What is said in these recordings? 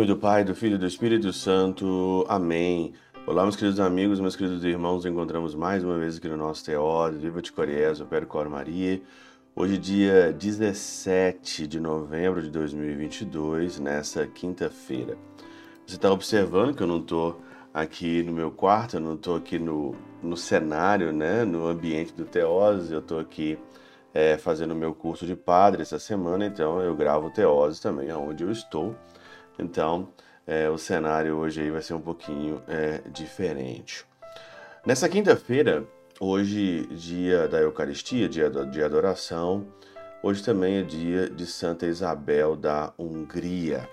nome do Pai, do Filho e do Espírito Santo. Amém. Olá, meus queridos amigos, meus queridos irmãos, nos encontramos mais uma vez aqui no nosso Teóse, Viva de Coriés, Opero Cor Maria. Hoje, dia 17 de novembro de 2022, nessa quinta-feira. Você está observando que eu não estou aqui no meu quarto, eu não estou aqui no, no cenário, né, no ambiente do Teose, eu estou aqui é, fazendo o meu curso de padre essa semana, então eu gravo Teose também, aonde eu estou. Então, é, o cenário hoje aí vai ser um pouquinho é, diferente. Nessa quinta-feira, hoje, dia da Eucaristia, dia de adoração, hoje também é dia de Santa Isabel da Hungria.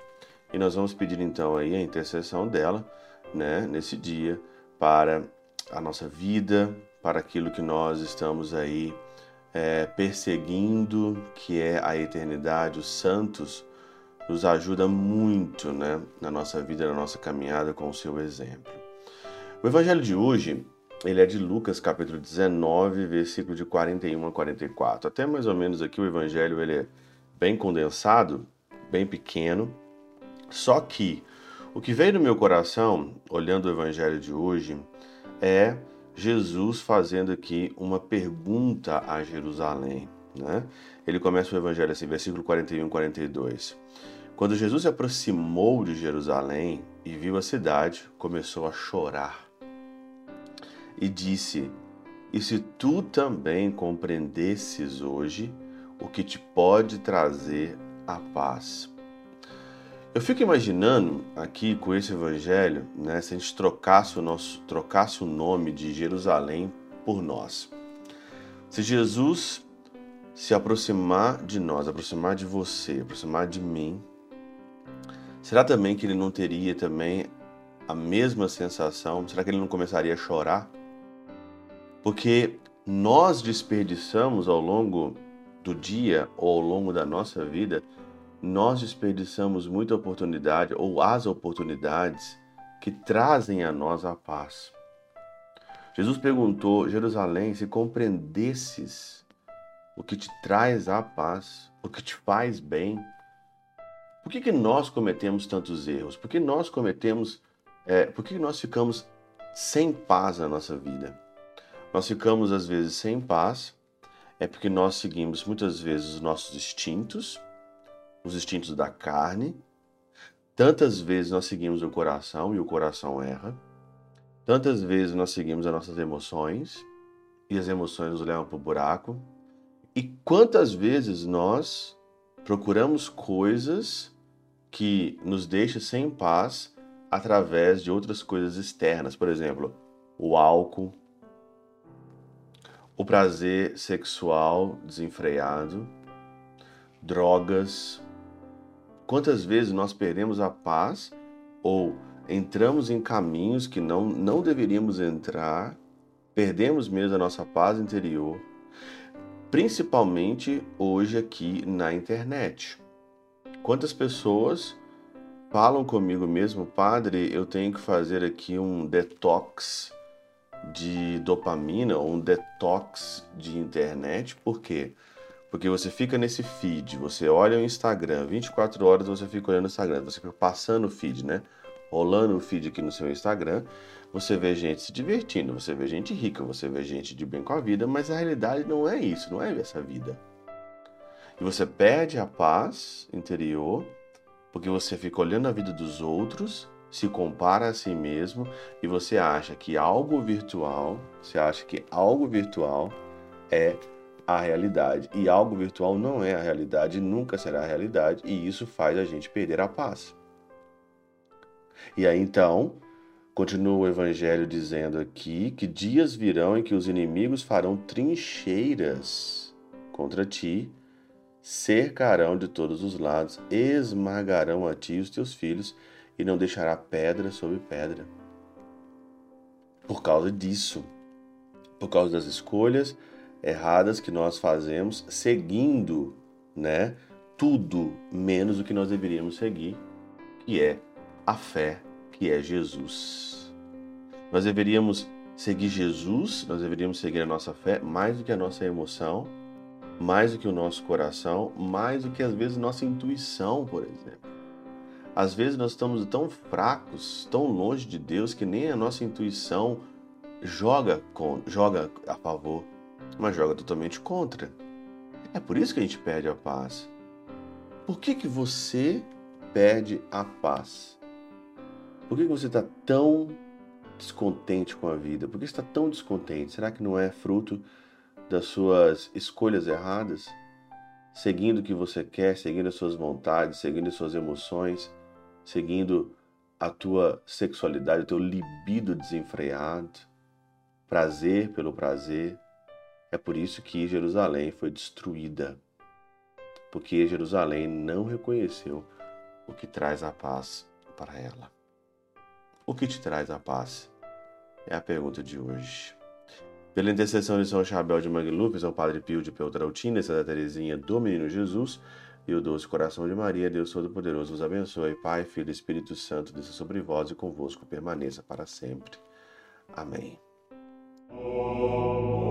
E nós vamos pedir então aí a intercessão dela, né, nesse dia, para a nossa vida, para aquilo que nós estamos aí é, perseguindo, que é a eternidade, os santos nos ajuda muito né, na nossa vida, na nossa caminhada com o seu exemplo. O evangelho de hoje, ele é de Lucas capítulo 19, versículo de 41 a 44. Até mais ou menos aqui o evangelho ele é bem condensado, bem pequeno. Só que o que veio no meu coração, olhando o evangelho de hoje, é Jesus fazendo aqui uma pergunta a Jerusalém. Né? Ele começa o evangelho assim, versículo 41 e 42. Quando Jesus se aproximou de Jerusalém e viu a cidade, começou a chorar e disse: E se tu também compreendesses hoje o que te pode trazer a paz? Eu fico imaginando aqui com esse evangelho, né, se a gente trocasse o nosso trocasse o nome de Jerusalém por nós. Se Jesus se aproximar de nós, aproximar de você, aproximar de mim, Será também que ele não teria também a mesma sensação? Será que ele não começaria a chorar? Porque nós desperdiçamos ao longo do dia ou ao longo da nossa vida, nós desperdiçamos muita oportunidade ou as oportunidades que trazem a nós a paz. Jesus perguntou, Jerusalém, se compreendesses o que te traz a paz, o que te faz bem, por que, que nós cometemos tantos erros? Por que nós cometemos, é, por que nós ficamos sem paz na nossa vida? Nós ficamos às vezes sem paz, é porque nós seguimos muitas vezes os nossos instintos, os instintos da carne. Tantas vezes nós seguimos o coração e o coração erra. Tantas vezes nós seguimos as nossas emoções e as emoções nos levam para o buraco. E quantas vezes nós procuramos coisas que nos deixa sem paz através de outras coisas externas, por exemplo, o álcool, o prazer sexual desenfreado, drogas. Quantas vezes nós perdemos a paz ou entramos em caminhos que não, não deveríamos entrar, perdemos mesmo a nossa paz interior, principalmente hoje aqui na internet. Quantas pessoas falam comigo mesmo, padre, eu tenho que fazer aqui um detox de dopamina, um detox de internet, por quê? Porque você fica nesse feed, você olha o Instagram, 24 horas você fica olhando o Instagram, você fica passando o feed, né? Rolando o feed aqui no seu Instagram, você vê gente se divertindo, você vê gente rica, você vê gente de bem com a vida, mas a realidade não é isso, não é essa vida. E você perde a paz interior porque você fica olhando a vida dos outros, se compara a si mesmo e você acha que algo virtual, você acha que algo virtual é a realidade e algo virtual não é a realidade, nunca será a realidade e isso faz a gente perder a paz. E aí então, continua o evangelho dizendo aqui que dias virão em que os inimigos farão trincheiras contra ti cercarão de todos os lados, esmagarão a ti e os teus filhos, e não deixará pedra sobre pedra. Por causa disso, por causa das escolhas erradas que nós fazemos, seguindo, né, tudo menos o que nós deveríamos seguir, que é a fé, que é Jesus. Nós deveríamos seguir Jesus, nós deveríamos seguir a nossa fé mais do que a nossa emoção, mais do que o nosso coração, mais do que às vezes nossa intuição, por exemplo. Às vezes nós estamos tão fracos, tão longe de Deus, que nem a nossa intuição joga, com, joga a favor, mas joga totalmente contra. É por isso que a gente perde a paz. Por que, que você perde a paz? Por que, que você está tão descontente com a vida? Por que está tão descontente? Será que não é fruto das suas escolhas erradas? Seguindo o que você quer, seguindo as suas vontades, seguindo as suas emoções, seguindo a tua sexualidade, o teu libido desenfreado, prazer pelo prazer. É por isso que Jerusalém foi destruída, porque Jerusalém não reconheceu o que traz a paz para ela. O que te traz a paz? É a pergunta de hoje. Pela intercessão de São Chabel de Mangluf, São Padre Pio de Peltrautina, Santa Teresinha do Menino Jesus e o doce coração de Maria, Deus Todo-Poderoso vos abençoe. Pai, Filho e Espírito Santo, desça sobre vós e convosco permaneça para sempre. Amém. Oh.